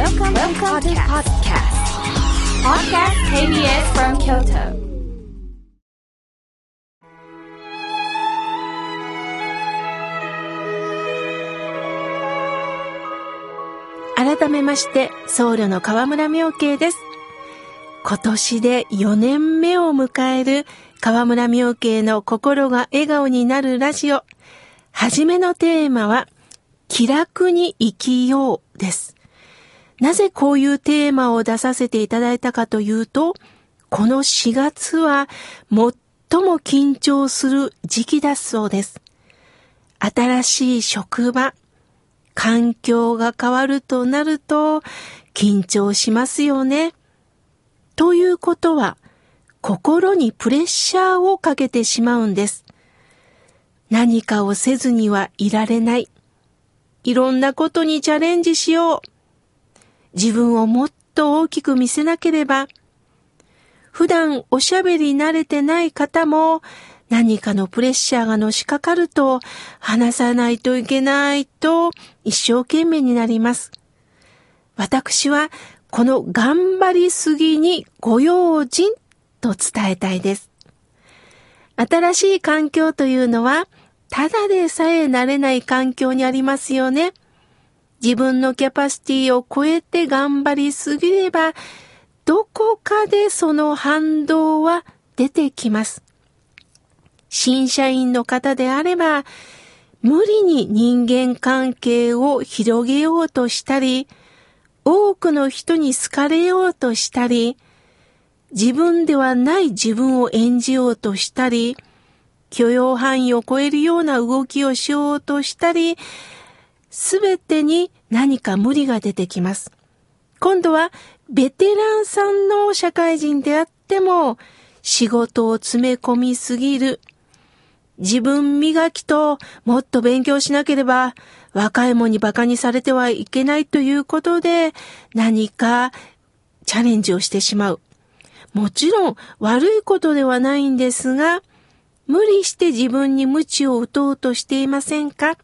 Welcome, Welcome to podcast. Podcast KBS from Kyoto. 改めまして、僧侶の河村明慶です。今年で4年目を迎える河村明慶の心が笑顔になるラジオ。はじめのテーマは、気楽に生きようです。なぜこういうテーマを出させていただいたかというと、この4月は最も緊張する時期だそうです。新しい職場、環境が変わるとなると緊張しますよね。ということは、心にプレッシャーをかけてしまうんです。何かをせずにはいられない。いろんなことにチャレンジしよう。自分をもっと大きく見せなければ。普段おしゃべり慣れてない方も何かのプレッシャーがのしかかると話さないといけないと一生懸命になります。私はこの頑張りすぎにご用心と伝えたいです。新しい環境というのはただでさえ慣れない環境にありますよね。自分のキャパシティを超えて頑張りすぎればどこかでその反動は出てきます。新社員の方であれば、無理に人間関係を広げようとしたり、多くの人に好かれようとしたり、自分ではない自分を演じようとしたり、許容範囲を超えるような動きをしようとしたり、すべてに何か無理が出てきます。今度はベテランさんの社会人であっても仕事を詰め込みすぎる。自分磨きともっと勉強しなければ若い者に馬鹿にされてはいけないということで何かチャレンジをしてしまう。もちろん悪いことではないんですが無理して自分に鞭を打とうとしていませんか？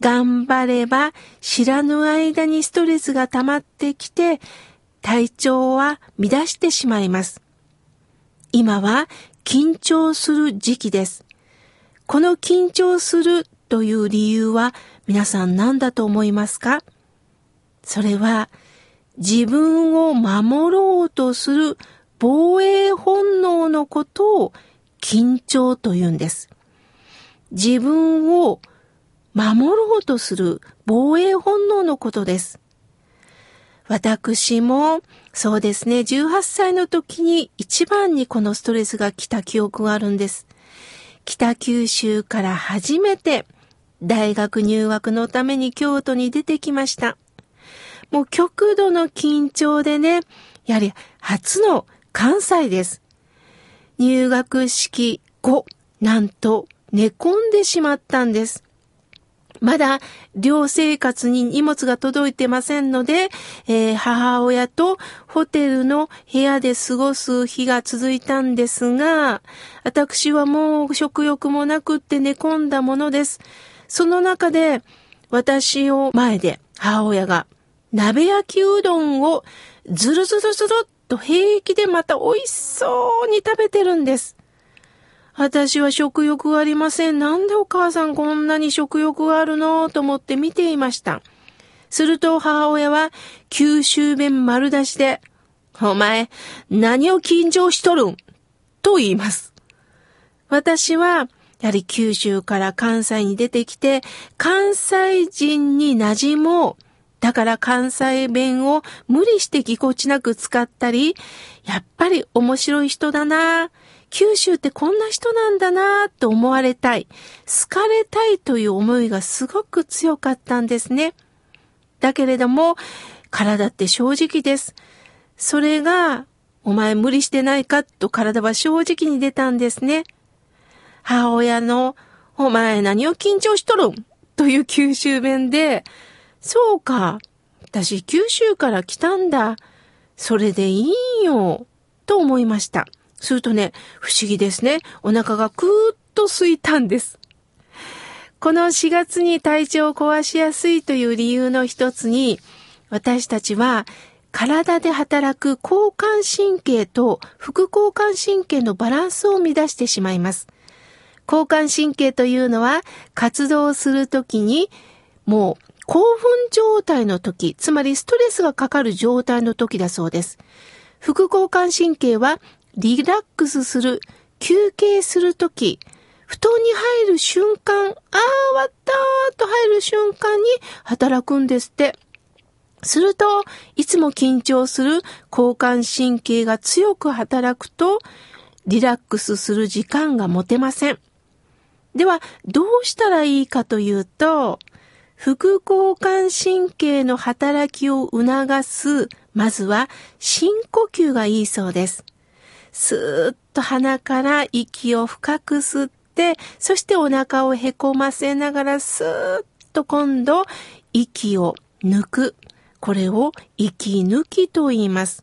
頑張れば知らぬ間にストレスが溜まってきて体調は乱してしまいます。今は緊張する時期です。この緊張するという理由は皆さん何だと思いますか？それは自分を守ろうとする防衛本能のことを緊張と言うんです。自分を守ろうとする防衛本能のことです。私もそうですね、18歳の時に一番にこのストレスが来た記憶があるんです。北九州から初めて大学入学のために京都に出てきました。もう極度の緊張でね、やはり初の関西です。入学式後、なんと寝込んでしまったんです。まだ寮生活に荷物が届いてませんので、えー、母親とホテルの部屋で過ごす日が続いたんですが、私はもう食欲もなくって寝込んだものです。その中で私を前で母親が鍋焼きうどんをずるずるずるっと平気でまた美味しそうに食べてるんです。私は食欲がありません。なんでお母さんこんなに食欲があるのと思って見ていました。すると母親は九州弁丸出しで、お前、何を緊張しとるん？と言います。私は、やはり九州から関西に出てきて、関西人に馴染もう。だから関西弁を無理してぎこちなく使ったり、やっぱり面白い人だな九州ってこんな人なんだなと思われたい、好かれたいという思いがすごく強かったんですね。だけれども、体って正直です。それが、お前無理してないかと体は正直に出たんですね。母親の、お前何を緊張しとるん？という九州弁で、そうか、私九州から来たんだ。それでいいよ、と思いました。するとね、不思議ですね。お腹がくーっと空いたんです。この4月に体調を壊しやすいという理由の一つに、私たちは体で働く交感神経と副交感神経のバランスを乱してしまいます。交感神経というのは活動するときにもう興奮状態の時、つまりストレスがかかる状態の時だそうです。副交感神経はリラックスする、休憩する時、布団に入る瞬間、あー、終わったーと入る瞬間に働くんですって。すると、いつも緊張する交感神経が強く働くと、リラックスする時間が持てません。では、どうしたらいいかというと、副交感神経の働きを促す、まずは深呼吸がいいそうです。スーッと鼻から息を深く吸って、そしてお腹をへこませながらスーッと今度息を抜く。これを息抜きと言います。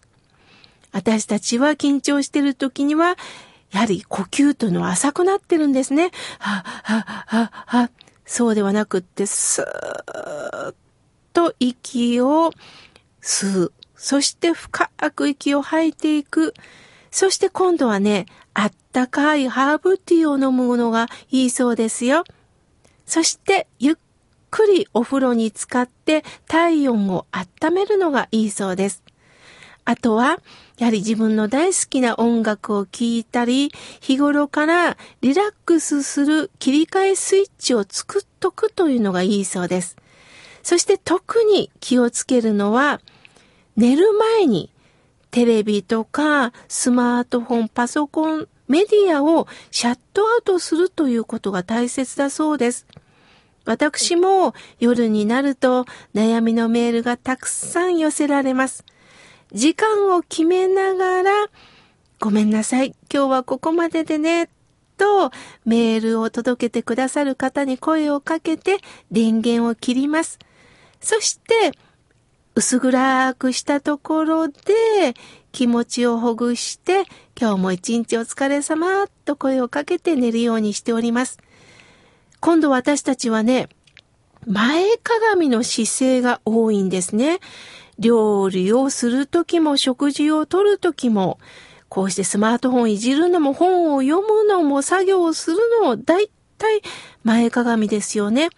私たちは緊張している時には、やはり呼吸というのは浅くなってるんですね。は、は、は、は。そうではなくって、スーッと息を吸う。そして深く息を吐いていく。そして今度はね、あったかいハーブティーを飲むのがいいそうですよ。そしてゆっくりお風呂に浸かって体温を温めるのがいいそうです。あとは、やはり自分の大好きな音楽を聴いたり、日頃からリラックスする切り替えスイッチを作っとくというのがいいそうです。そして特に気をつけるのは、寝る前にテレビとかスマートフォン、パソコン、メディアをシャットアウトするということが大切だそうです。私も夜になると悩みのメールがたくさん寄せられます。時間を決めながら、ごめんなさい、今日はここまででね、とメールを届けてくださる方に声をかけて電源を切ります。そして、薄暗くしたところで気持ちをほぐして、今日も一日お疲れ様と声をかけて寝るようにしております。今度私たちはね、前かがみの姿勢が多いんですね。料理をするときも食事をとるときも、こうしてスマートフォンいじるのも本を読むのも作業をするのも大体前かがみですよね。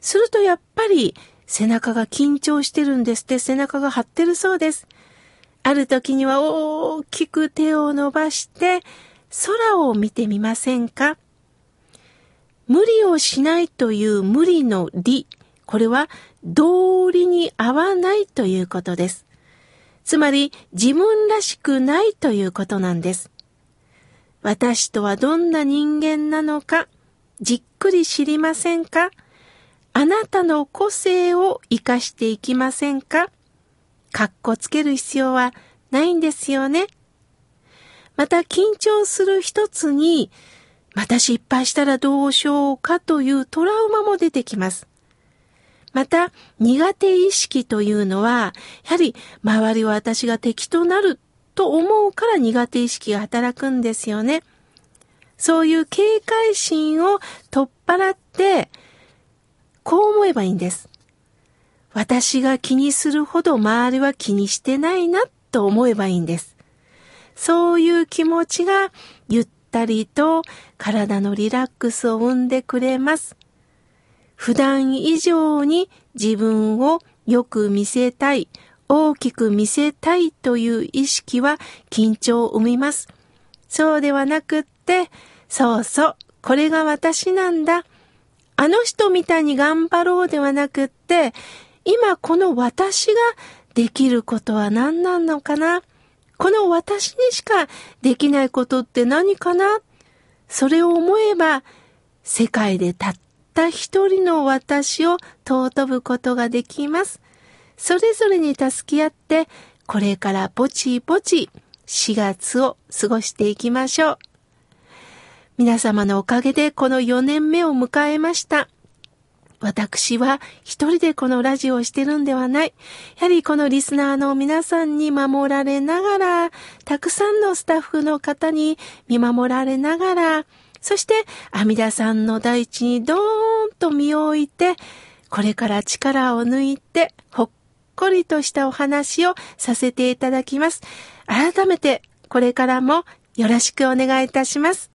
するとやっぱり背中が緊張してるんですって背中が張ってるそうです。ある時には大きく手を伸ばして空を見てみませんか？無理をしないという無理の理。これは道理に合わないということです。つまり自分らしくないということなんです。私とはどんな人間なのか、じっくり知りませんか？あなたの個性を活かしていきませんか？かっこつける必要はないんですよね。また緊張する一つにまた失敗したらどうしようかというトラウマも出てきます。また、苦手意識というのは、やはり周りは私が敵となると思うから苦手意識が働くんですよね。そういう警戒心を取っ払って、こう思えばいいんです。私が気にするほど周りは気にしてないなと思えばいいんです。そういう気持ちがゆったりと体のリラックスを生んでくれます。普段以上に自分をよく見せたい、大きく見せたいという意識は緊張を生みます。そうではなくって、そうそう、これが私なんだ。あの人みたいに頑張ろうではなくって、今この私ができることは何なのかな？この私にしかできないことって何かな？それを思えば、世界でたった一人の私を尊ぶことができます。それぞれに助け合って、これからぼちぼち4月を過ごしていきましょう。皆様のおかげでこの4年目を迎えました。私は一人でこのラジオをしてるんではない。やはりこのリスナーの皆さんに守られながら、たくさんのスタッフの方に見守られながら、そして阿弥陀さんの大地にドーンと身を置いて、これから力を抜いて、ほっこりとしたお話をさせていただきます。改めて、これからもよろしくお願いいたします。